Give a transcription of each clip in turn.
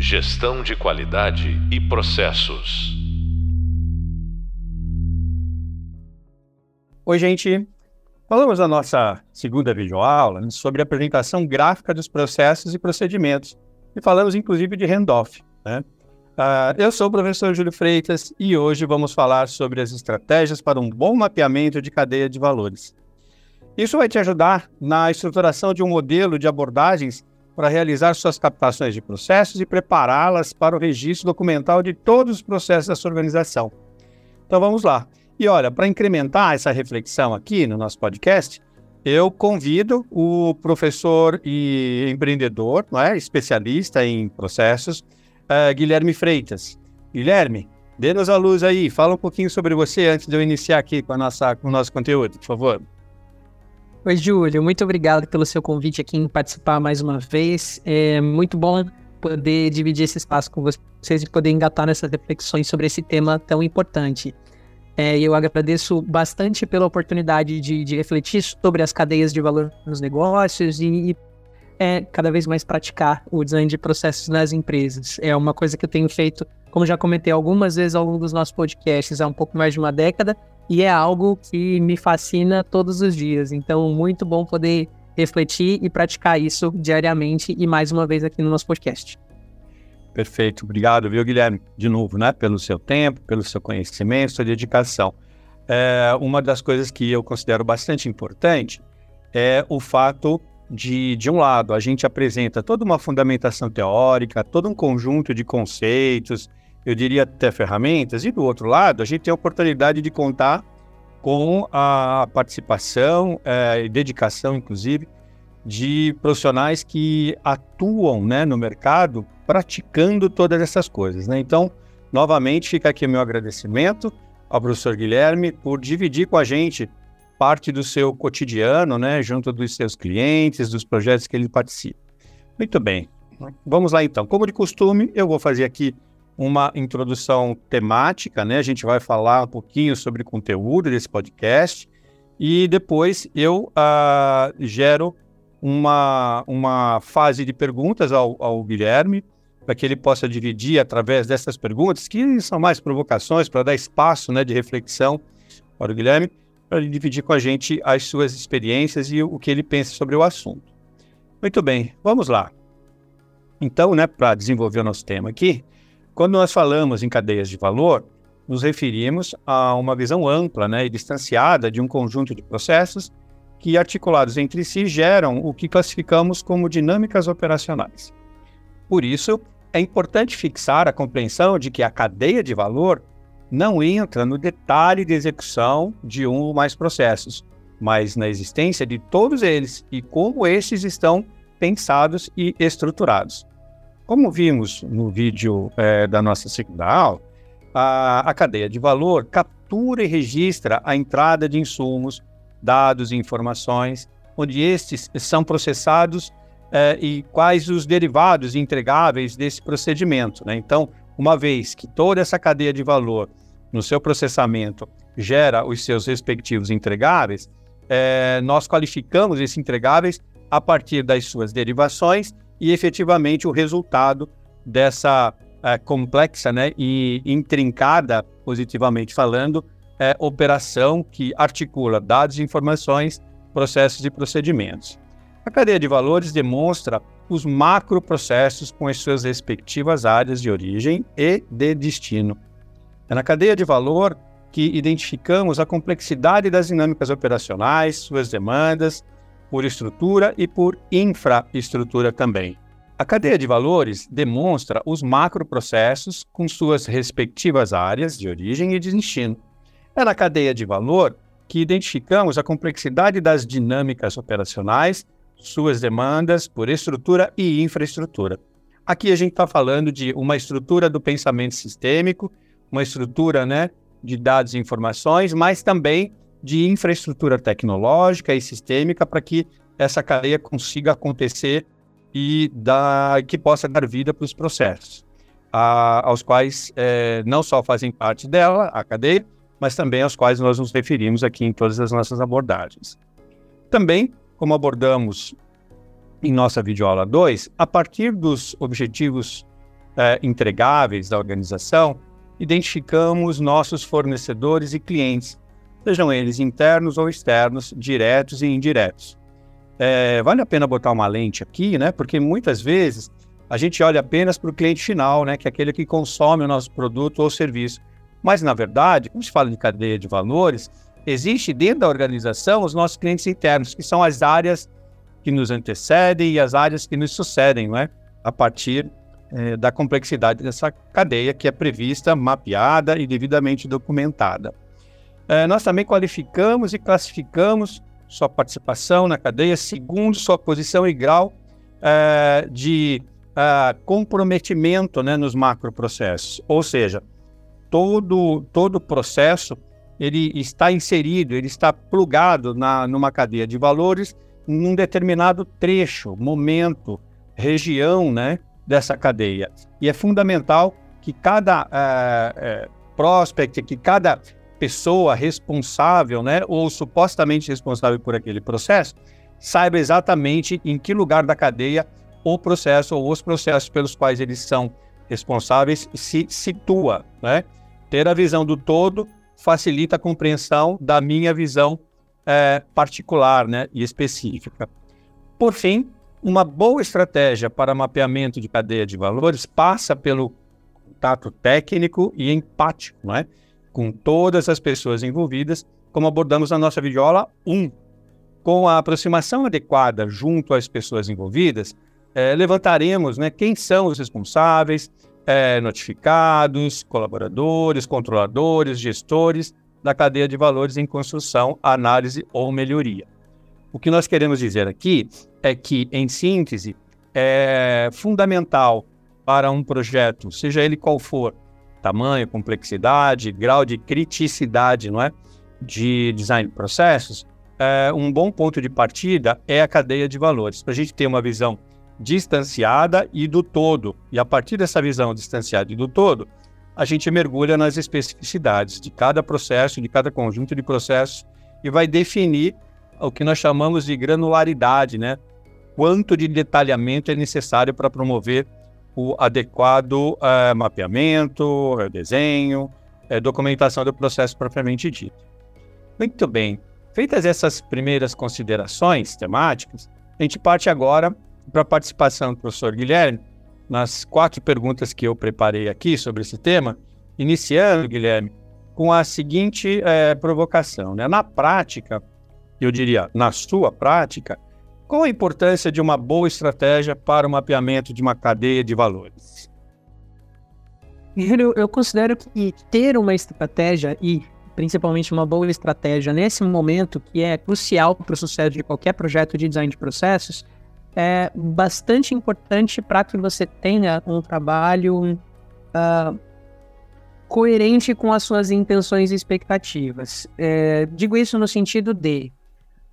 Gestão de qualidade e processos. Oi, gente. Falamos na nossa segunda videoaula sobre a apresentação gráfica dos processos e procedimentos. E falamos, inclusive, de handoff. Né? Uh, eu sou o professor Júlio Freitas e hoje vamos falar sobre as estratégias para um bom mapeamento de cadeia de valores. Isso vai te ajudar na estruturação de um modelo de abordagens para realizar suas captações de processos e prepará-las para o registro documental de todos os processos da sua organização. Então vamos lá. E olha, para incrementar essa reflexão aqui no nosso podcast, eu convido o professor e empreendedor, não é? especialista em processos, uh, Guilherme Freitas. Guilherme, dê-nos a luz aí, fala um pouquinho sobre você antes de eu iniciar aqui com, a nossa, com o nosso conteúdo, por favor. Oi, Júlio, muito obrigado pelo seu convite aqui em participar mais uma vez. É muito bom poder dividir esse espaço com vocês e poder engatar nessas reflexões sobre esse tema tão importante. É, eu agradeço bastante pela oportunidade de, de, refletir sobre as cadeias de valor nos negócios e, e é, cada vez mais praticar o design de processos nas empresas. É uma coisa que eu tenho feito, como já comentei algumas vezes ao longo dos nossos podcasts, há um pouco mais de uma década, e é algo que me fascina todos os dias. Então, muito bom poder refletir e praticar isso diariamente e mais uma vez aqui no nosso podcast. Perfeito, obrigado, viu, Guilherme? De novo, né? Pelo seu tempo, pelo seu conhecimento, sua dedicação. É, uma das coisas que eu considero bastante importante é o fato de, de um lado, a gente apresenta toda uma fundamentação teórica, todo um conjunto de conceitos, eu diria até ferramentas, e do outro lado, a gente tem a oportunidade de contar com a participação é, e dedicação, inclusive, de profissionais que atuam né, no mercado praticando todas essas coisas. Né? Então, novamente, fica aqui o meu agradecimento ao professor Guilherme por dividir com a gente parte do seu cotidiano, né, junto dos seus clientes, dos projetos que ele participa. Muito bem, vamos lá então. Como de costume, eu vou fazer aqui uma introdução temática, né? A gente vai falar um pouquinho sobre o conteúdo desse podcast e depois eu uh, gero uma, uma fase de perguntas ao, ao Guilherme para que ele possa dividir através dessas perguntas, que são mais provocações, para dar espaço né, de reflexão para o Guilherme, para ele dividir com a gente as suas experiências e o que ele pensa sobre o assunto. Muito bem, vamos lá. Então, né, para desenvolver o nosso tema aqui, quando nós falamos em cadeias de valor, nos referimos a uma visão ampla né, e distanciada de um conjunto de processos que, articulados entre si, geram o que classificamos como dinâmicas operacionais. Por isso, é importante fixar a compreensão de que a cadeia de valor não entra no detalhe de execução de um ou mais processos, mas na existência de todos eles e como estes estão pensados e estruturados. Como vimos no vídeo é, da nossa segunda aula, a, a cadeia de valor captura e registra a entrada de insumos, dados e informações, onde estes são processados é, e quais os derivados entregáveis desse procedimento. Né? Então, uma vez que toda essa cadeia de valor no seu processamento gera os seus respectivos entregáveis, é, nós qualificamos esses entregáveis a partir das suas derivações e efetivamente o resultado dessa é, complexa né, e intrincada, positivamente falando, é, operação que articula dados e informações, processos e procedimentos. A cadeia de valores demonstra os macroprocessos com as suas respectivas áreas de origem e de destino. É na cadeia de valor que identificamos a complexidade das dinâmicas operacionais, suas demandas, por estrutura e por infraestrutura também. A cadeia de valores demonstra os macroprocessos com suas respectivas áreas de origem e de destino. É na cadeia de valor que identificamos a complexidade das dinâmicas operacionais suas demandas por estrutura e infraestrutura. Aqui a gente está falando de uma estrutura do pensamento sistêmico, uma estrutura né, de dados e informações, mas também de infraestrutura tecnológica e sistêmica para que essa cadeia consiga acontecer e dar, que possa dar vida para os processos, a, aos quais é, não só fazem parte dela, a cadeia, mas também aos quais nós nos referimos aqui em todas as nossas abordagens. Também como abordamos em nossa videoaula 2, a partir dos objetivos é, entregáveis da organização, identificamos nossos fornecedores e clientes, sejam eles internos ou externos, diretos e indiretos. É, vale a pena botar uma lente aqui, né? Porque muitas vezes a gente olha apenas para o cliente final, né? Que é aquele que consome o nosso produto ou serviço. Mas, na verdade, quando se fala de cadeia de valores, existe dentro da organização os nossos clientes internos, que são as áreas que nos antecedem e as áreas que nos sucedem, não é? A partir é, da complexidade dessa cadeia que é prevista, mapeada e devidamente documentada. É, nós também qualificamos e classificamos sua participação na cadeia segundo sua posição e grau é, de é, comprometimento né, nos macroprocessos. Ou seja, todo todo processo ele está inserido, ele está plugado na, numa cadeia de valores num determinado trecho, momento, região né, dessa cadeia. E é fundamental que cada uh, uh, prospect, que cada pessoa responsável, né, ou supostamente responsável por aquele processo, saiba exatamente em que lugar da cadeia o processo ou os processos pelos quais eles são responsáveis se situa, né? Ter a visão do todo facilita a compreensão da minha visão é, particular né, e específica. Por fim, uma boa estratégia para mapeamento de cadeia de valores passa pelo contato técnico e empático né, com todas as pessoas envolvidas, como abordamos na nossa videoaula 1. Com a aproximação adequada junto às pessoas envolvidas, é, levantaremos né, quem são os responsáveis, é, notificados, colaboradores, controladores, gestores da cadeia de valores em construção, análise ou melhoria. O que nós queremos dizer aqui é que, em síntese, é fundamental para um projeto, seja ele qual for, tamanho, complexidade, grau de criticidade, não é, de design de processos, é, um bom ponto de partida é a cadeia de valores, para a gente ter uma visão distanciada e do todo. E a partir dessa visão distanciada e do todo, a gente mergulha nas especificidades de cada processo, de cada conjunto de processos e vai definir o que nós chamamos de granularidade, né? Quanto de detalhamento é necessário para promover o adequado uh, mapeamento, desenho, uh, documentação do processo propriamente dito. Muito bem. Feitas essas primeiras considerações temáticas, a gente parte agora para a participação do professor Guilherme nas quatro perguntas que eu preparei aqui sobre esse tema, iniciando, Guilherme, com a seguinte é, provocação. Né? Na prática, eu diria, na sua prática, qual a importância de uma boa estratégia para o mapeamento de uma cadeia de valores? Eu, considero que ter uma estratégia e principalmente uma boa estratégia nesse momento, que é crucial para o sucesso de qualquer projeto de design de processos, é bastante importante para que você tenha um trabalho uh, coerente com as suas intenções e expectativas. É, digo isso no sentido de,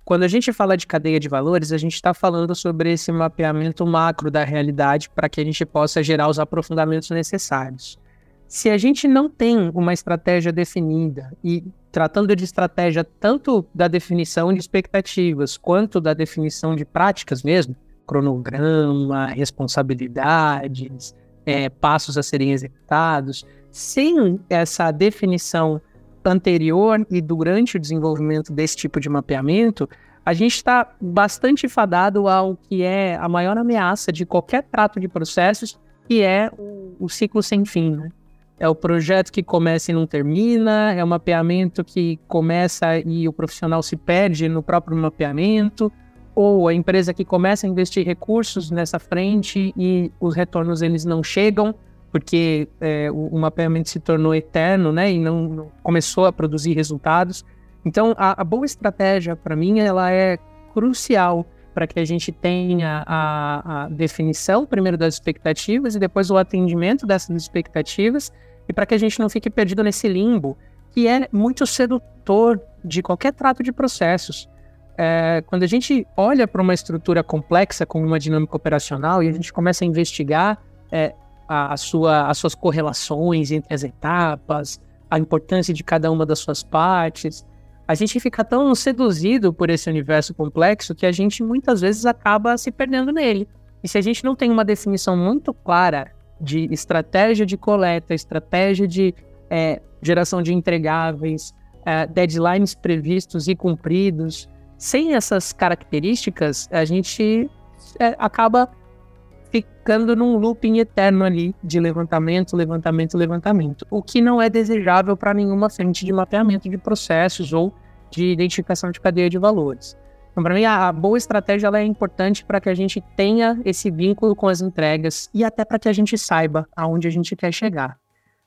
quando a gente fala de cadeia de valores, a gente está falando sobre esse mapeamento macro da realidade para que a gente possa gerar os aprofundamentos necessários. Se a gente não tem uma estratégia definida e tratando de estratégia tanto da definição de expectativas quanto da definição de práticas mesmo, cronograma, responsabilidades, é, passos a serem executados, sem essa definição anterior e durante o desenvolvimento desse tipo de mapeamento, a gente está bastante fadado ao que é a maior ameaça de qualquer trato de processos, que é o, ciclo sem fim. Né? É o projeto que começa e não termina, é o mapeamento que começa e o profissional se perde no próprio mapeamento, ou a empresa que começa a investir recursos nessa frente e os retornos eles não chegam porque é, o, o, mapeamento se tornou eterno, né, e não, não começou a produzir resultados. Então, a, a boa estratégia para mim ela é crucial para que a gente tenha a, a, definição primeiro das expectativas e depois o atendimento dessas expectativas e para que a gente não fique perdido nesse limbo que é muito sedutor de qualquer trato de processos é, quando a gente olha para uma estrutura complexa como uma dinâmica operacional e a gente começa a investigar é, a, a sua, as suas correlações entre as etapas, a importância de cada uma das suas partes, a gente fica tão seduzido por esse universo complexo que a gente muitas vezes acaba se perdendo nele. E se a gente não tem uma definição muito clara de estratégia de coleta, estratégia de é, geração de entregáveis, é, deadlines previstos e cumpridos. Sem essas características, a gente é, acaba ficando num looping eterno ali de levantamento, levantamento, levantamento, o que não é desejável para nenhuma frente de mapeamento de processos ou de identificação de cadeia de valores. Então, para mim, a, boa estratégia é importante para que a gente tenha esse vínculo com as entregas e até para que a gente saiba aonde a gente quer chegar.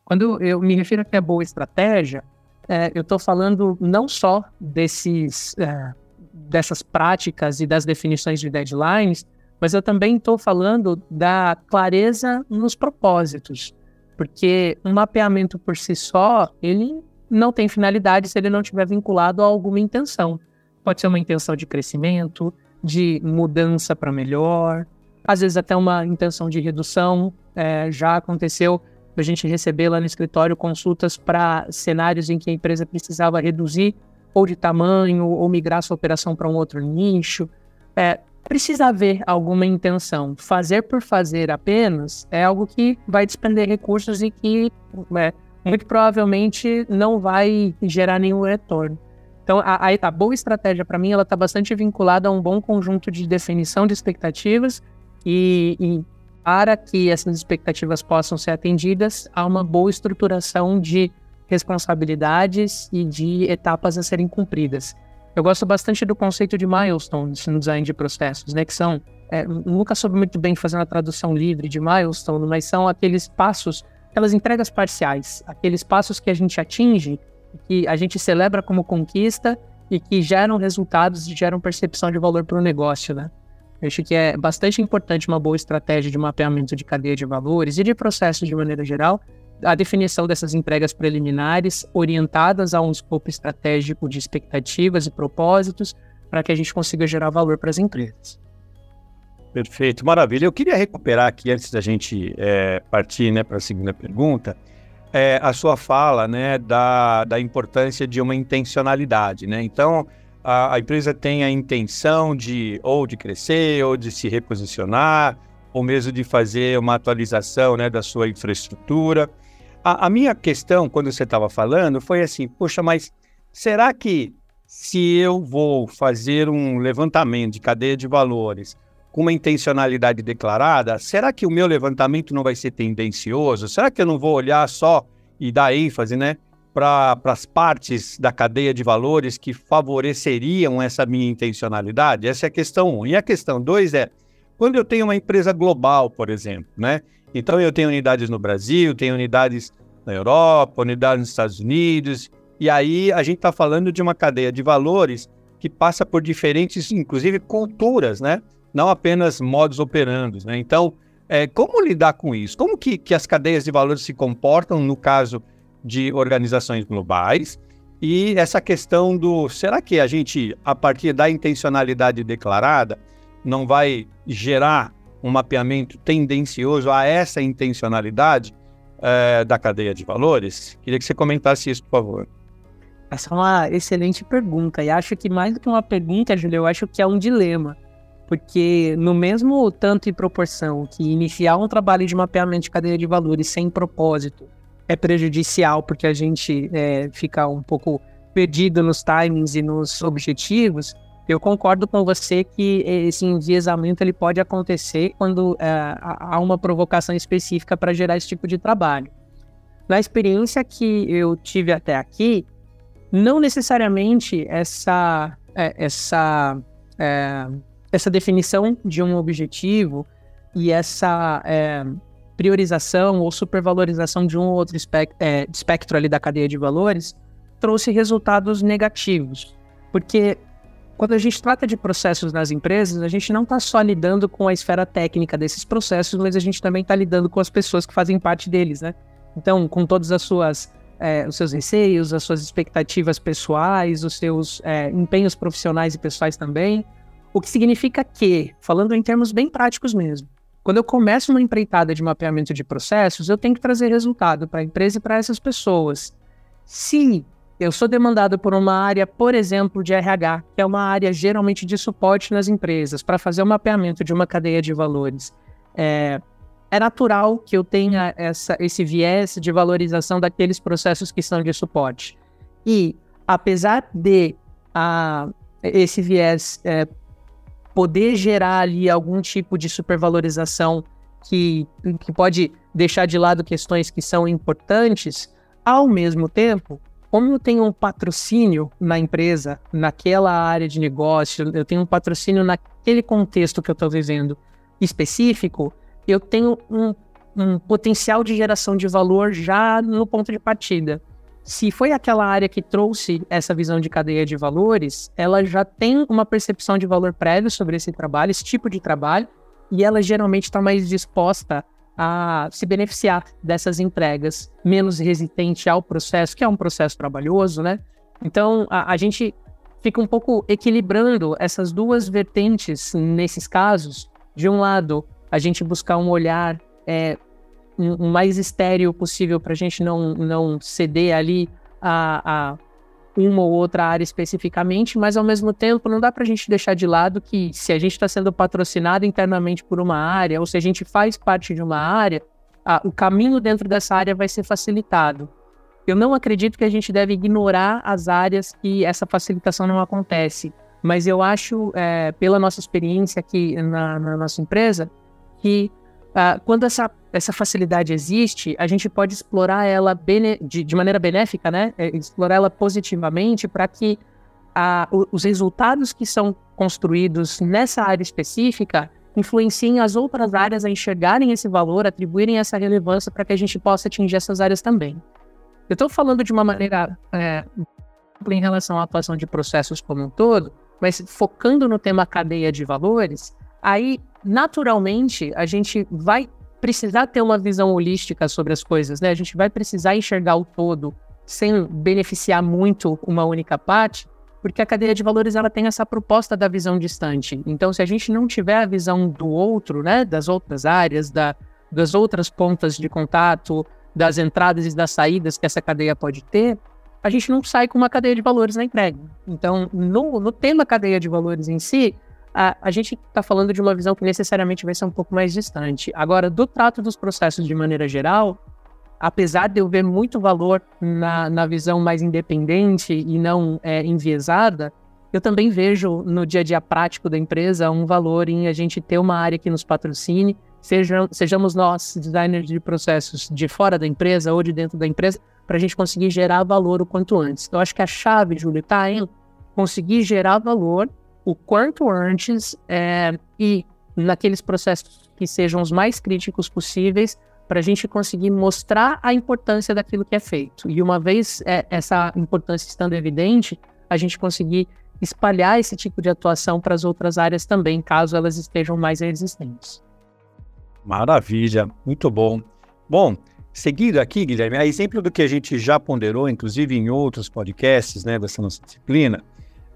Quando eu me refiro a boa estratégia, é, eu estou falando não só desses, é, dessas práticas e das definições de deadlines, mas eu também estou falando da clareza nos propósitos, porque um mapeamento por si só, ele não tem finalidade se ele não estiver vinculado a alguma intenção. Pode ser uma intenção de crescimento, de mudança para melhor, às vezes até uma intenção de redução. É, já aconteceu a gente receber lá no escritório consultas para cenários em que a empresa precisava reduzir ou de tamanho ou migrar sua operação para um outro nicho. É, precisa haver alguma intenção. Fazer por fazer apenas é algo que vai despender recursos e que é, muito provavelmente não vai gerar nenhum retorno. Então, a, a, a boa estratégia, para mim, ela está bastante vinculada a um bom conjunto de definição de expectativas e, e, para que essas expectativas possam ser atendidas, há uma boa estruturação de responsabilidades e de etapas a serem cumpridas. Eu gosto bastante do conceito de milestones no design de processos, né, que são, é, nunca soube muito bem fazer uma tradução livre de milestone, mas são aqueles passos, aquelas entregas parciais, aqueles passos que a gente atinge que a gente celebra como conquista e que geram resultados e geram percepção de valor para o negócio, né? Eu acho que é bastante importante uma boa estratégia de mapeamento de cadeia de valores e de processos de maneira geral, a definição dessas entregas preliminares orientadas a um escopo estratégico de expectativas e propósitos para que a gente consiga gerar valor para as empresas. Perfeito, maravilha. Eu queria recuperar aqui, antes da gente é, partir né, para a segunda pergunta, é, a sua fala né, da, da importância de uma intencionalidade. Né? Então, a, a, empresa tem a intenção de ou de crescer, ou de se reposicionar, ou mesmo de fazer uma atualização né, da sua infraestrutura. A, a minha questão, quando você estava falando, foi assim: poxa, mas será que se eu vou fazer um levantamento de cadeia de valores com uma intencionalidade declarada, será que o meu levantamento não vai ser tendencioso? Será que eu não vou olhar só e dar ênfase, né, para as partes da cadeia de valores que favoreceriam essa minha intencionalidade? Essa é a questão um. E a questão dois é, quando eu tenho uma empresa global, por exemplo, né? Então eu tenho unidades no Brasil, tenho unidades na Europa, unidades nos Estados Unidos, e aí a gente está falando de uma cadeia de valores que passa por diferentes, inclusive, culturas, né? não apenas modos operandos. Né? Então, é, como lidar com isso? Como que, que as cadeias de valores se comportam no caso de organizações globais? E essa questão do será que a gente, a partir da intencionalidade declarada, não vai gerar um mapeamento tendencioso a essa intencionalidade é, da cadeia de valores? Queria que você comentasse isso, por favor. Essa é uma excelente pergunta. E acho que mais do que uma pergunta, Júlio, eu acho que é um dilema porque no mesmo tanto e proporção que iniciar um trabalho de mapeamento de cadeia de valores sem propósito é prejudicial porque a gente é, fica um pouco perdido nos timings e nos objetivos, eu concordo com você que esse enviesamento ele pode acontecer quando é, há uma provocação específica para gerar esse tipo de trabalho. Na experiência que eu tive até aqui, não necessariamente essa, é, essa é, essa definição de um objetivo e essa é, priorização ou supervalorização de um ou outro espectro, é, espectro ali da cadeia de valores trouxe resultados negativos. Porque quando a gente trata de processos nas empresas, a gente não está só lidando com a esfera técnica desses processos, mas a gente também está lidando com as pessoas que fazem parte deles, né? Então, com todas as suas é, os seus receios, as suas expectativas pessoais, os seus é, empenhos profissionais e pessoais também, o que significa que, falando em termos bem práticos mesmo, quando eu começo uma empreitada de mapeamento de processos, eu tenho que trazer resultado para a empresa e para essas pessoas. Se eu sou demandado por uma área, por exemplo, de RH, que é uma área geralmente de suporte nas empresas, para fazer o mapeamento de uma cadeia de valores, é, é natural que eu tenha essa, esse viés de valorização daqueles processos que são de suporte. E, apesar de a, esse viés é, poder gerar ali algum tipo de supervalorização que, que pode deixar de lado questões que são importantes, ao mesmo tempo, como eu tenho um patrocínio na empresa, naquela área de negócio, eu tenho um patrocínio naquele contexto que eu estou vivendo específico, eu tenho um, um potencial de geração de valor já no ponto de partida. Se foi aquela área que trouxe essa visão de cadeia de valores, ela já tem uma percepção de valor prévio sobre esse trabalho, esse tipo de trabalho, e ela geralmente está mais disposta a se beneficiar dessas entregas, menos resistente ao processo, que é um processo trabalhoso, né? Então, a, a gente fica um pouco equilibrando essas duas vertentes nesses casos. De um lado, a gente buscar um olhar é, o mais estéreo possível para a gente não, não ceder ali a, a uma ou outra área especificamente, mas ao mesmo tempo não dá para a gente deixar de lado que se a gente está sendo patrocinado internamente por uma área, ou se a gente faz parte de uma área, a, o caminho dentro dessa área vai ser facilitado. Eu não acredito que a gente deve ignorar as áreas que essa facilitação não acontece, mas eu acho, é, pela nossa experiência aqui na, na nossa empresa, que uh, quando essa, essa facilidade existe, a gente pode explorar ela de, de, maneira benéfica, né? É, explorar ela positivamente para que uh, os resultados que são construídos nessa área específica influenciem as outras áreas a enxergarem esse valor, atribuírem essa relevância para que a gente possa atingir essas áreas também. Eu estou falando de uma maneira é, em relação à atuação de processos como um todo, mas focando no tema cadeia de valores, aí naturalmente a gente vai precisar ter uma visão holística sobre as coisas, né? A gente vai precisar enxergar o todo sem beneficiar muito uma única parte, porque a cadeia de valores ela tem essa proposta da visão distante. Então, se a gente não tiver a visão do outro, né, das outras áreas, da, das outras pontas de contato, das entradas e das saídas que essa cadeia pode ter, a gente não sai com uma cadeia de valores na entrega. Então, no, no tema cadeia de valores em si, a, a gente está falando de uma visão que necessariamente vai ser um pouco mais distante. Agora, do trato dos processos de maneira geral, apesar de eu ver muito valor na, na visão mais independente e não é, enviesada, eu também vejo no dia a dia prático da empresa um valor em a gente ter uma área que nos patrocine, seja, sejamos nós, designers de processos de fora da empresa ou de dentro da empresa, para a gente conseguir gerar valor o quanto antes. Eu acho que a chave, Júlio, está em conseguir gerar valor o quanto antes é, e naqueles processos que sejam os mais críticos possíveis para a gente conseguir mostrar a importância daquilo que é feito. E uma vez é, essa importância estando evidente, a gente conseguir espalhar esse tipo de atuação para as outras áreas também, caso elas estejam mais resistentes. Maravilha, muito bom. Bom, seguindo aqui, Guilherme, a exemplo do que a gente já ponderou, inclusive em outros podcasts né, dessa nossa disciplina,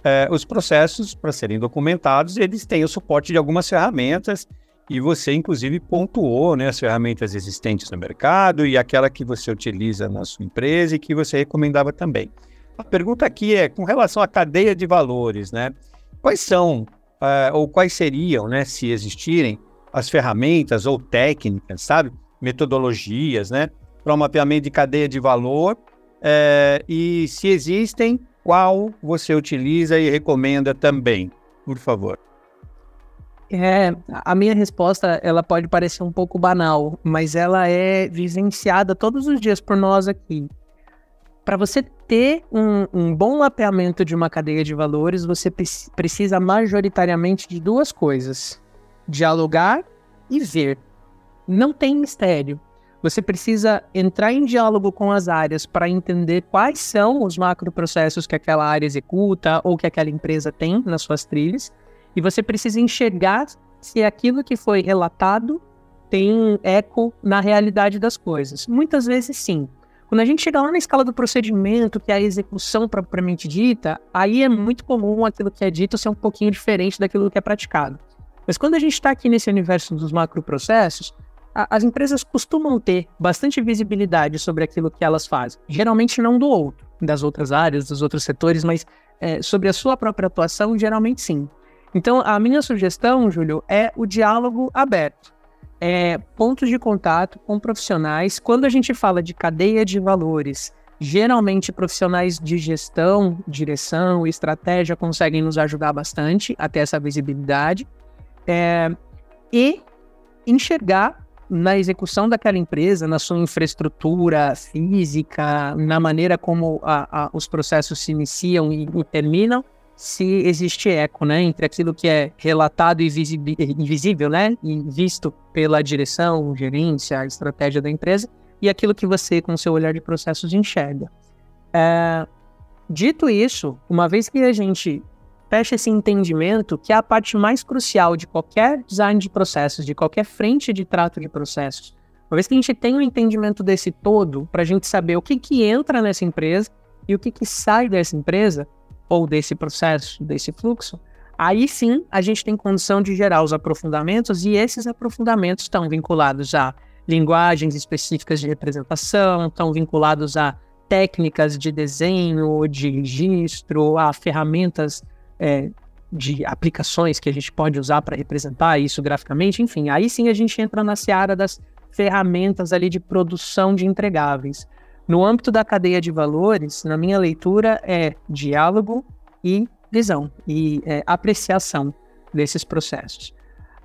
é, os processos, para serem documentados, eles têm o suporte de algumas ferramentas e você, inclusive, pontuou né, as ferramentas existentes no mercado e aquela que você utiliza na sua empresa e que você recomendava também. A pergunta aqui é com relação à cadeia de valores, né? Quais são, uh, ou quais seriam, né, se existirem, as ferramentas ou técnicas, sabe? Metodologias, né? Para o mapeamento de cadeia de valor. Uh, e se existem, qual você utiliza e recomenda também, por favor? É, a minha resposta ela pode parecer um pouco banal, mas ela é vivenciada todos os dias por nós aqui. Para você ter um, um, bom mapeamento de uma cadeia de valores, você precisa majoritariamente de duas coisas: dialogar e ver. Não tem mistério. Você precisa entrar em diálogo com as áreas para entender quais são os macroprocessos que aquela área executa ou que aquela empresa tem nas suas trilhas. E você precisa enxergar se aquilo que foi relatado tem eco na realidade das coisas. Muitas vezes sim. Quando a gente chega lá na escala do procedimento, que é a execução propriamente dita, aí é muito comum aquilo que é dito ser um pouquinho diferente daquilo que é praticado. Mas quando a gente está aqui nesse universo dos macroprocessos, as empresas costumam ter bastante visibilidade sobre aquilo que elas fazem. Geralmente não do outro, das outras áreas, dos outros setores, mas é, sobre a sua própria atuação, geralmente sim. Então, a minha sugestão, Júlio, é o diálogo aberto. é, pontos de contato com profissionais. Quando a gente fala de cadeia de valores, geralmente profissionais de gestão, direção e estratégia conseguem nos ajudar bastante a ter essa visibilidade. É, e enxergar na execução daquela empresa, na sua infraestrutura física, na maneira como a, a, os processos se iniciam e, e, terminam, se existe eco, né, entre aquilo que é relatado e invisível, né, e visto pela direção, gerência, estratégia da empresa, e aquilo que você, com seu olhar de processos, enxerga. É, dito isso, uma vez que a gente fecha esse entendimento, que é a parte mais crucial de qualquer design de processos, de qualquer frente de trato de processos, uma vez que a gente tem um entendimento desse todo, para a gente saber o que, que entra nessa empresa e o que, que sai dessa empresa, ou desse processo, desse fluxo, aí sim a gente tem condição de gerar os aprofundamentos e esses aprofundamentos estão vinculados a linguagens específicas de representação, estão vinculados a técnicas de desenho, de registro, a ferramentas é, de aplicações que a gente pode usar para representar isso graficamente, enfim, aí sim a gente entra na seara das ferramentas ali de produção de entregáveis. No âmbito da cadeia de valores, na minha leitura, é diálogo e visão e é, apreciação desses processos.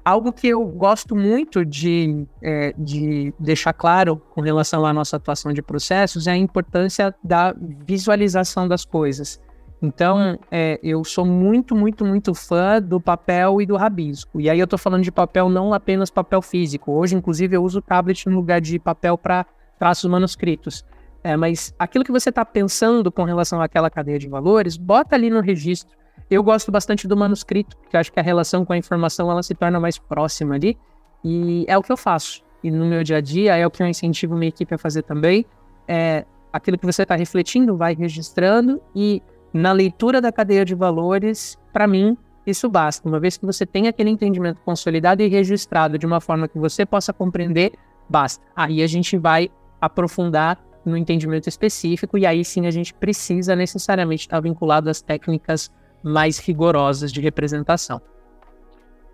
Algo que eu gosto muito de, é, de deixar claro com relação à nossa atuação de processos é a importância da visualização das coisas. Então, é, eu sou muito, muito, muito fã do papel e do rabisco. E aí eu estou falando de papel não apenas papel físico. Hoje, inclusive, eu uso tablet no lugar de papel para traços manuscritos. É, mas aquilo que você está pensando com relação àquela cadeia de valores, bota ali no registro. Eu gosto bastante do manuscrito, porque acho que a relação com a informação ela se torna mais próxima ali. E é o que eu faço. E no meu dia a dia é o que eu incentivo minha equipe a fazer também. É aquilo que você está refletindo, vai registrando e na leitura da cadeia de valores, para mim, isso basta. Uma vez que você tem aquele entendimento consolidado e registrado de uma forma que você possa compreender, basta. Aí a gente vai aprofundar no entendimento específico e aí sim a gente precisa necessariamente estar vinculado às técnicas mais rigorosas de representação.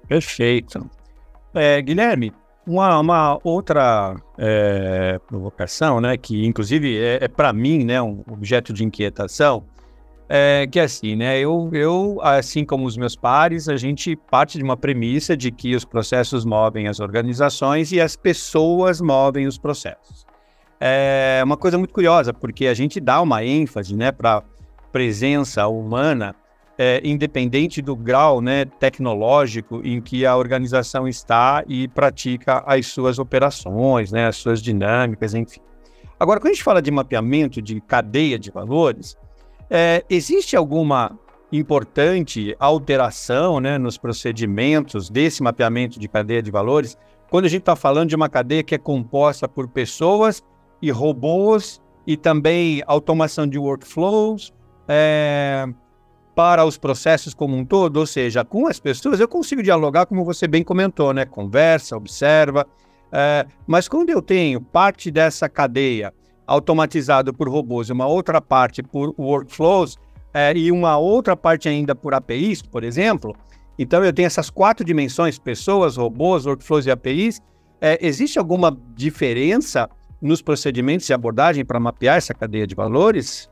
Perfeito. É, Guilherme, uma, uma outra é, provocação, né, que inclusive é, é para mim né, um objeto de inquietação, é que assim, né, eu, eu, assim como os meus pares, a gente parte de uma premissa de que os processos movem as organizações e as pessoas movem os processos. É uma coisa muito curiosa, porque a gente dá uma ênfase né, para presença humana é, independente do grau né, tecnológico em que a organização está e pratica as suas operações, né, as suas dinâmicas, enfim. Agora, quando a gente fala de mapeamento de cadeia de valores, é, existe alguma importante alteração né, nos procedimentos desse mapeamento de cadeia de valores quando a gente está falando de uma cadeia que é composta por pessoas e robôs e também automação de workflows, é, para os processos como um todo, ou seja, com as pessoas eu consigo dialogar, como você bem comentou, né? Conversa, observa. É, mas quando eu tenho parte dessa cadeia automatizada por robôs e uma outra parte por workflows é, e uma outra parte ainda por APIs, por exemplo, então eu tenho essas quatro dimensões: pessoas, robôs, workflows e APIs. É, existe alguma diferença nos procedimentos de abordagem para mapear essa cadeia de valores?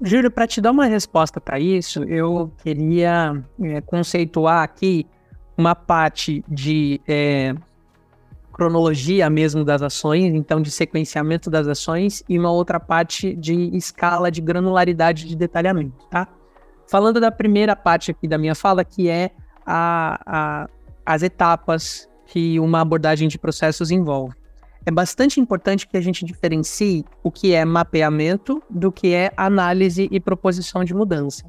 Júlio, para te dar uma resposta para isso, eu queria é, conceituar aqui uma parte de é, cronologia mesmo das ações, então de sequenciamento das ações, e uma outra parte de escala de granularidade de detalhamento, tá? Falando da primeira parte aqui da minha fala, que é a, a, as etapas que uma abordagem de processos envolve é bastante importante que a gente diferencie o que é mapeamento do que é análise e proposição de mudança.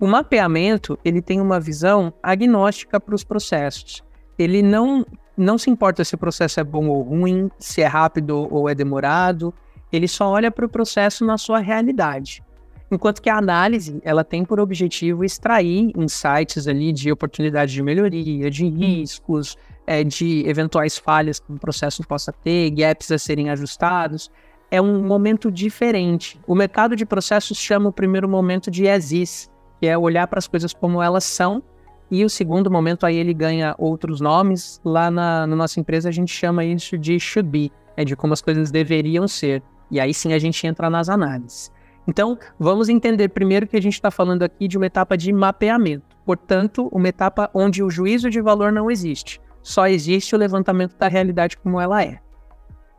O mapeamento ele tem uma visão agnóstica para os processos. Ele não, não se importa se o processo é bom ou ruim, se é rápido ou é demorado. Ele só olha para o processo na sua realidade. Enquanto que a análise ela tem por objetivo extrair insights ali de oportunidades de melhoria, de riscos, é, de eventuais falhas que o processo possa ter, gaps a serem ajustados, é um momento diferente. O mercado de processos chama o primeiro momento de as is, que é olhar para as coisas como elas são E o segundo momento, aí ele ganha outros nomes. Lá na, na nossa empresa a gente chama isso de should be, é de como as coisas deveriam ser. E aí sim a gente entra nas análises. Então, vamos entender primeiro que a gente está falando aqui de uma etapa de mapeamento. Portanto, uma etapa onde o juízo de valor não existe. Só existe o levantamento da realidade como ela é.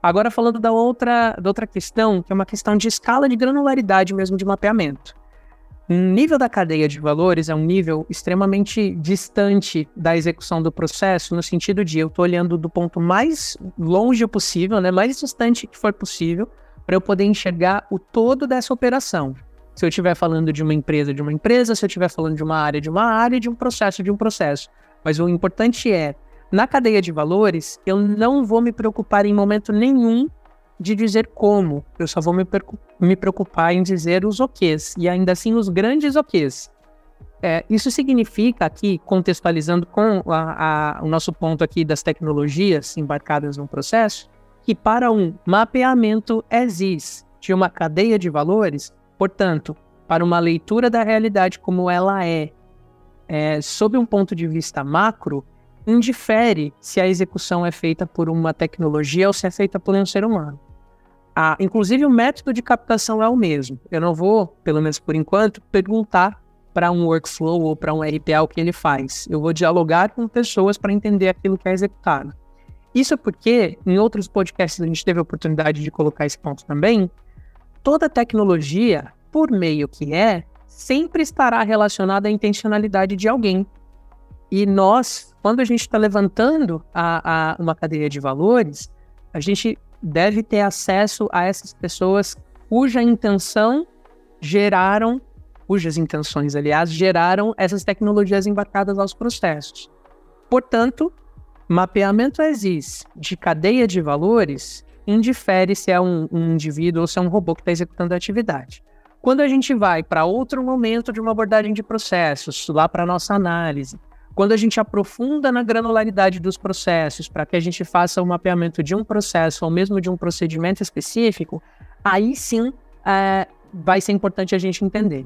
Agora, falando da outra, da outra questão, que é uma questão de escala de granularidade mesmo de mapeamento. O nível da cadeia de valores é um nível extremamente distante da execução do processo, no sentido de eu estou olhando do ponto mais longe possível, né, mais distante que for possível, para eu poder enxergar o todo dessa operação. Se eu estiver falando de uma empresa de uma empresa, se eu estiver falando de uma área de uma área, de um processo de um processo. Mas o importante é, na cadeia de valores, eu não vou me preocupar em momento nenhum de dizer como. Eu só vou me, preocupar em dizer os OQs, e ainda assim os grandes OQs. É, isso significa aqui, contextualizando com a, a, o nosso ponto aqui das tecnologias embarcadas no processo, que para um mapeamento ESIS de uma cadeia de valores, portanto, para uma leitura da realidade como ela é, é sob um ponto de vista macro, indifere se a execução é feita por uma tecnologia ou se é feita por um ser humano. Inclusive, o método de captação é o mesmo. Eu não vou, pelo menos por enquanto, perguntar para um workflow ou para um RPA o que ele faz. Eu vou dialogar com pessoas para entender aquilo que é executado. Isso porque, em outros podcasts, a gente teve a oportunidade de colocar esse ponto também. Toda tecnologia, por meio que é, sempre estará relacionada à intencionalidade de alguém. E nós, quando a gente está levantando a, a uma cadeia de valores, a gente deve ter acesso a essas pessoas cuja intenção geraram, cujas intenções, aliás, geraram essas tecnologias embarcadas aos processos. Portanto, mapeamento ESIS de cadeia de valores indifere se é um, um indivíduo ou se é um robô que está executando a atividade. Quando a gente vai para outro momento de uma abordagem de processos, lá para a nossa análise, quando a gente aprofunda na granularidade dos processos para que a gente faça o mapeamento de um processo ou mesmo de um procedimento específico, aí sim é, vai ser importante a gente entender.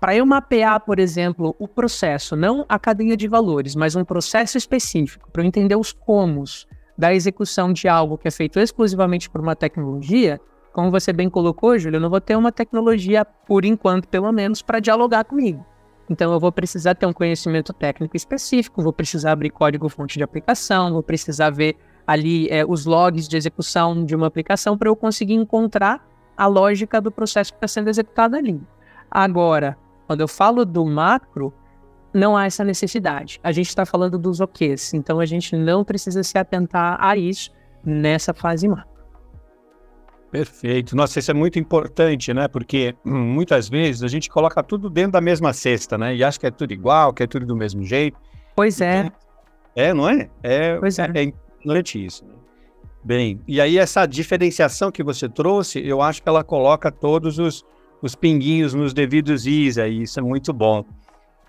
Para eu mapear, por exemplo, o processo, não a cadeia de valores, mas um processo específico, para eu entender os comos da execução de algo que é feito exclusivamente por uma tecnologia, como você bem colocou, Júlio, eu não vou ter uma tecnologia, por enquanto, pelo menos, para dialogar comigo. Então eu vou precisar ter um conhecimento técnico específico, vou precisar abrir código-fonte de aplicação, vou precisar ver ali é, os logs de execução de uma aplicação para eu conseguir encontrar a lógica do processo que está sendo executado ali. Agora, quando eu falo do macro, não há essa necessidade. A gente está falando dos OKs, então a gente não precisa se atentar a isso nessa fase macro. Perfeito. Nossa, isso é muito importante, né? Porque hum, muitas vezes a gente coloca tudo dentro da mesma cesta, né? E acha que é tudo igual, que é tudo do mesmo jeito. Pois é. É, não é? É, pois é. é importante isso. Né? Bem, e aí essa diferenciação que você trouxe, eu acho que ela coloca todos os, os pinguinhos nos devidos is aí, isso é muito bom.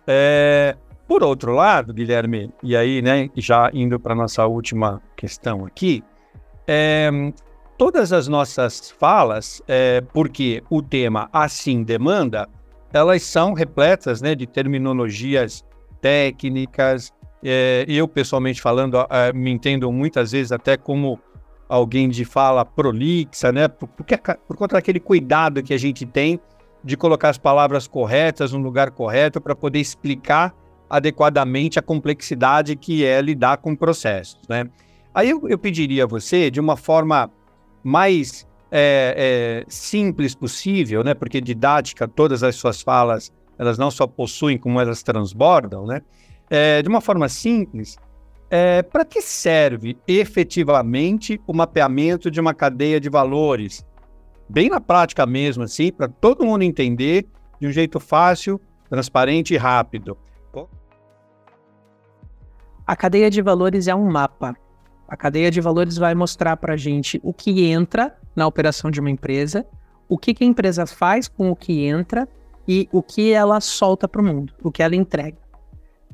É, por outro lado, Guilherme, e aí, né, já indo para nossa última questão aqui, é, todas as nossas falas, é, porque o tema assim demanda, elas são repletas né, de terminologias técnicas. É, eu, pessoalmente falando, é, me entendo muitas vezes até como alguém de fala prolixa, né? Porque, por conta daquele cuidado que a gente tem de colocar as palavras corretas no lugar correto para poder explicar adequadamente a complexidade que é lidar com processos, né? Aí eu, eu pediria a você, de uma forma mais é, é, simples possível, né? Porque didática, todas as suas falas, elas não só possuem, como elas transbordam, né? É, de uma forma simples, é, para que serve efetivamente o mapeamento de uma cadeia de valores? Bem na prática mesmo, assim, para todo mundo entender de um jeito fácil, transparente e rápido. A cadeia de valores é um mapa a cadeia de valores vai mostrar para a gente o que entra na operação de uma empresa, o que, que a empresa faz com o que entra e o que ela solta para o mundo, o que ela entrega.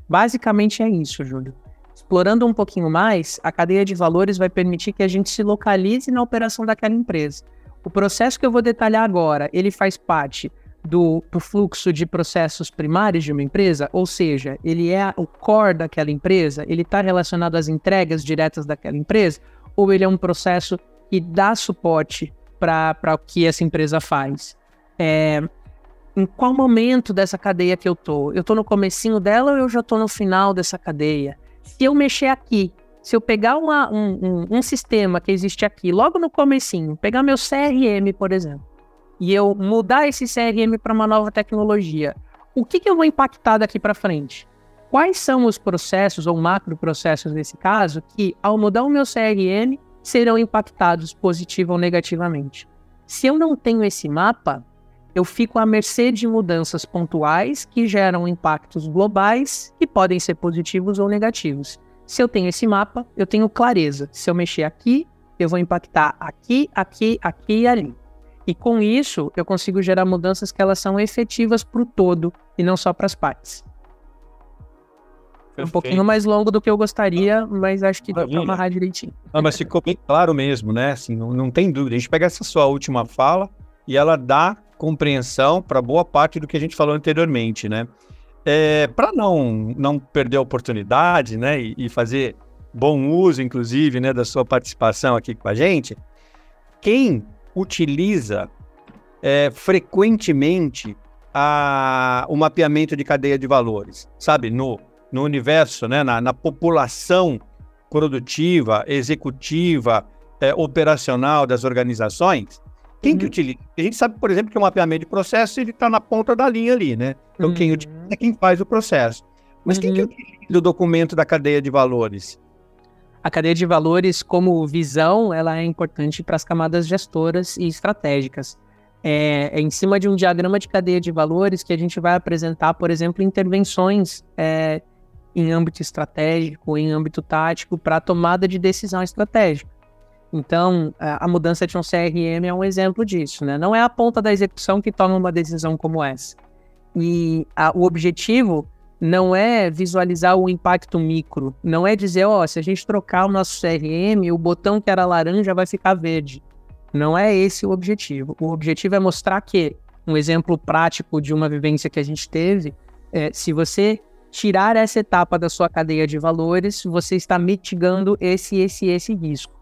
Basicamente é isso, Júlio. Explorando um pouquinho mais, a cadeia de valores vai permitir que a gente se localize na operação daquela empresa. O processo que eu vou detalhar agora, ele faz parte do, do, fluxo de processos primários de uma empresa, ou seja, ele é o core daquela empresa, ele está relacionado às entregas diretas daquela empresa, ou ele é um processo que dá suporte para o que essa empresa faz? É, em qual momento dessa cadeia que eu tô? Eu tô no comecinho dela ou eu já tô no final dessa cadeia? Se eu mexer aqui, se eu pegar uma, um, um, um, sistema que existe aqui, logo no comecinho, pegar meu CRM, por exemplo, e eu mudar esse CRM para uma nova tecnologia, o que, que eu vou impactar daqui para frente? Quais são os processos ou macroprocessos nesse caso que, ao mudar o meu CRM, serão impactados positiva ou negativamente? Se eu não tenho esse mapa, eu fico à mercê de mudanças pontuais que geram impactos globais que podem ser positivos ou negativos. Se eu tenho esse mapa, eu tenho clareza. Se eu mexer aqui, eu vou impactar aqui, aqui, aqui e ali. E com isso, eu consigo gerar mudanças que elas são efetivas para o todo e não só para as partes. Perfeito. Um pouquinho mais longo do que eu gostaria, mas acho que deu para amarrar direitinho. Não, mas ficou bem claro mesmo, né? Assim, não, não tem dúvida. A gente pega essa sua última fala e ela dá compreensão para boa parte do que a gente falou anteriormente, né? É, para não, não perder a oportunidade, né, e, e, fazer bom uso, inclusive, né, da sua participação aqui com a gente, quem utiliza é, frequentemente a, o mapeamento de cadeia de valores, sabe, no, no universo, né, na, na população produtiva, executiva, é, operacional das organizações, quem uhum. que utiliza? A gente sabe, por exemplo, que o mapeamento de processo ele está na ponta da linha ali, né? Então, uhum. quem utiliza é quem faz o processo. Mas uhum. quem que uhum. utiliza o documento da cadeia de valores? A cadeia de valores, como visão, ela é importante para as camadas gestoras e estratégicas. É, é, em cima de um diagrama de cadeia de valores que a gente vai apresentar, por exemplo, intervenções é, em âmbito estratégico, em âmbito tático, para tomada de decisão estratégica. Então, a mudança de um CRM é um exemplo disso, né? Não é a ponta da execução que toma uma decisão como essa. E a, o objetivo não é visualizar o impacto micro, não é dizer, ó, oh, se a gente trocar o nosso CRM, o botão que era laranja vai ficar verde. Não é esse o objetivo. O objetivo é mostrar que, um exemplo prático de uma vivência que a gente teve, é se você tirar essa etapa da sua cadeia de valores, você está mitigando esse, esse, esse risco.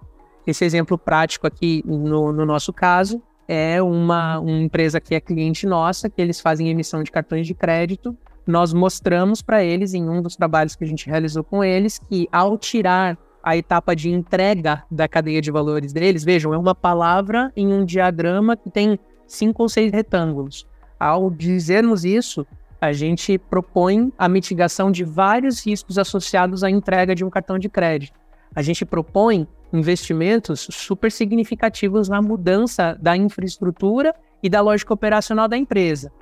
Esse exemplo prático aqui, no, no nosso caso, é uma, uma empresa que é cliente nossa, que eles fazem emissão de cartões de crédito. Nós mostramos para eles, em um dos trabalhos que a gente realizou com eles, que ao tirar a etapa de entrega da cadeia de valores deles, vejam, é uma palavra em um diagrama que tem cinco ou seis retângulos. Ao dizermos isso, a gente propõe a mitigação de vários riscos associados à entrega de um cartão de crédito. A gente propõe investimentos super significativos na mudança da infraestrutura e da lógica operacional da empresa.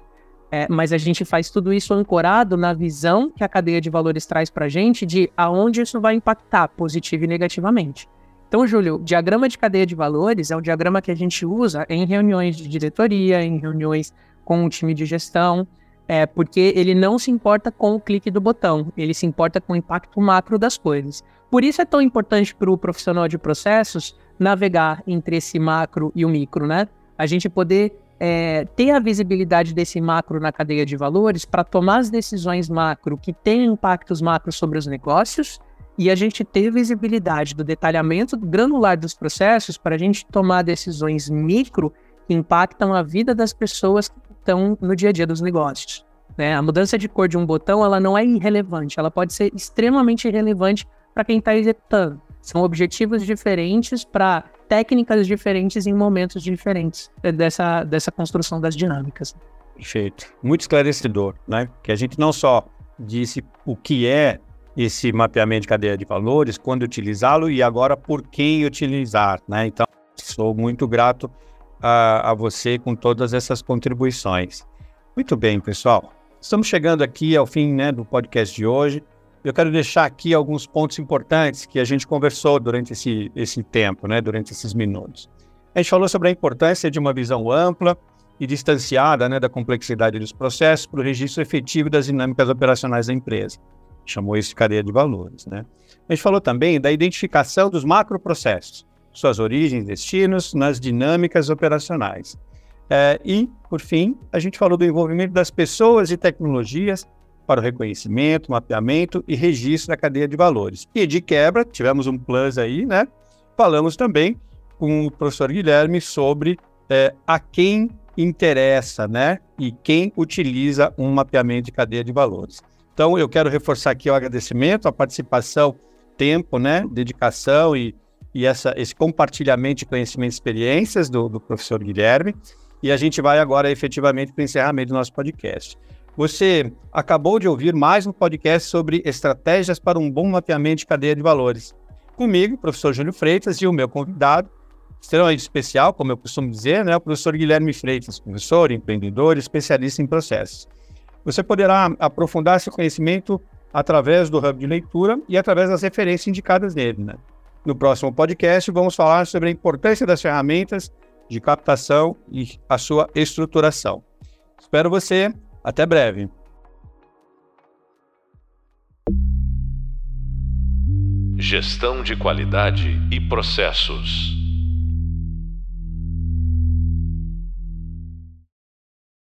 É, mas a gente faz tudo isso ancorado na visão que a cadeia de valores traz para a gente de aonde isso vai impactar, positivo e negativamente. Então, Júlio, diagrama de cadeia de valores é um diagrama que a gente usa em reuniões de diretoria, em reuniões com o time de gestão, é, porque ele não se importa com o clique do botão, ele se importa com o impacto macro das coisas. Por isso é tão importante para o profissional de processos navegar entre esse macro e o micro, né? A gente poder é, ter a visibilidade desse macro na cadeia de valores para tomar as decisões macro que têm impactos macro sobre os negócios e a gente ter visibilidade do detalhamento granular dos processos para a gente tomar decisões micro que impactam a vida das pessoas que estão no dia a dia dos negócios. Né? A mudança de cor de um botão ela não é irrelevante, ela pode ser extremamente relevante para quem está executando. São objetivos diferentes para técnicas diferentes em momentos diferentes dessa, dessa construção das dinâmicas. Perfeito. Muito esclarecedor, né? Que a gente não só disse o que é esse mapeamento de cadeia de valores, quando utilizá-lo e agora por quem utilizar, né? Então, sou muito grato a, a você com todas essas contribuições. Muito bem, pessoal. Estamos chegando aqui ao fim né, do podcast de hoje. Eu quero deixar aqui alguns pontos importantes que a gente conversou durante esse, esse tempo, né, durante esses minutos. A gente falou sobre a importância de uma visão ampla e distanciada né, da complexidade dos processos para o registro efetivo das dinâmicas operacionais da empresa. Chamou isso de cadeia de valores. Né? A gente falou também da identificação dos macroprocessos, suas origens e destinos nas dinâmicas operacionais. É, e, por fim, a gente falou do envolvimento das pessoas e tecnologias para o reconhecimento, mapeamento e registro da cadeia de valores. E de quebra, tivemos um plus aí, né? Falamos também com o professor Guilherme sobre é, a quem interessa, né? E quem utiliza um mapeamento de cadeia de valores. Então, eu quero reforçar aqui o agradecimento, a participação, tempo, né? Dedicação e, e essa, esse compartilhamento de conhecimento e experiências do, do professor Guilherme. E a gente vai agora efetivamente para o encerramento do nosso podcast. Você acabou de ouvir mais um podcast sobre estratégias para um bom mapeamento de cadeia de valores. Comigo, professor Júlio Freitas, e o meu convidado, extremamente especial, como eu costumo dizer, né, o professor Guilherme Freitas, professor, empreendedor, especialista em processos. Você poderá aprofundar seu conhecimento através do hub de leitura e através das referências indicadas nele. Né? No próximo podcast, vamos falar sobre a importância das ferramentas de captação e a sua estruturação. Espero você. Até breve. Gestão de qualidade e processos.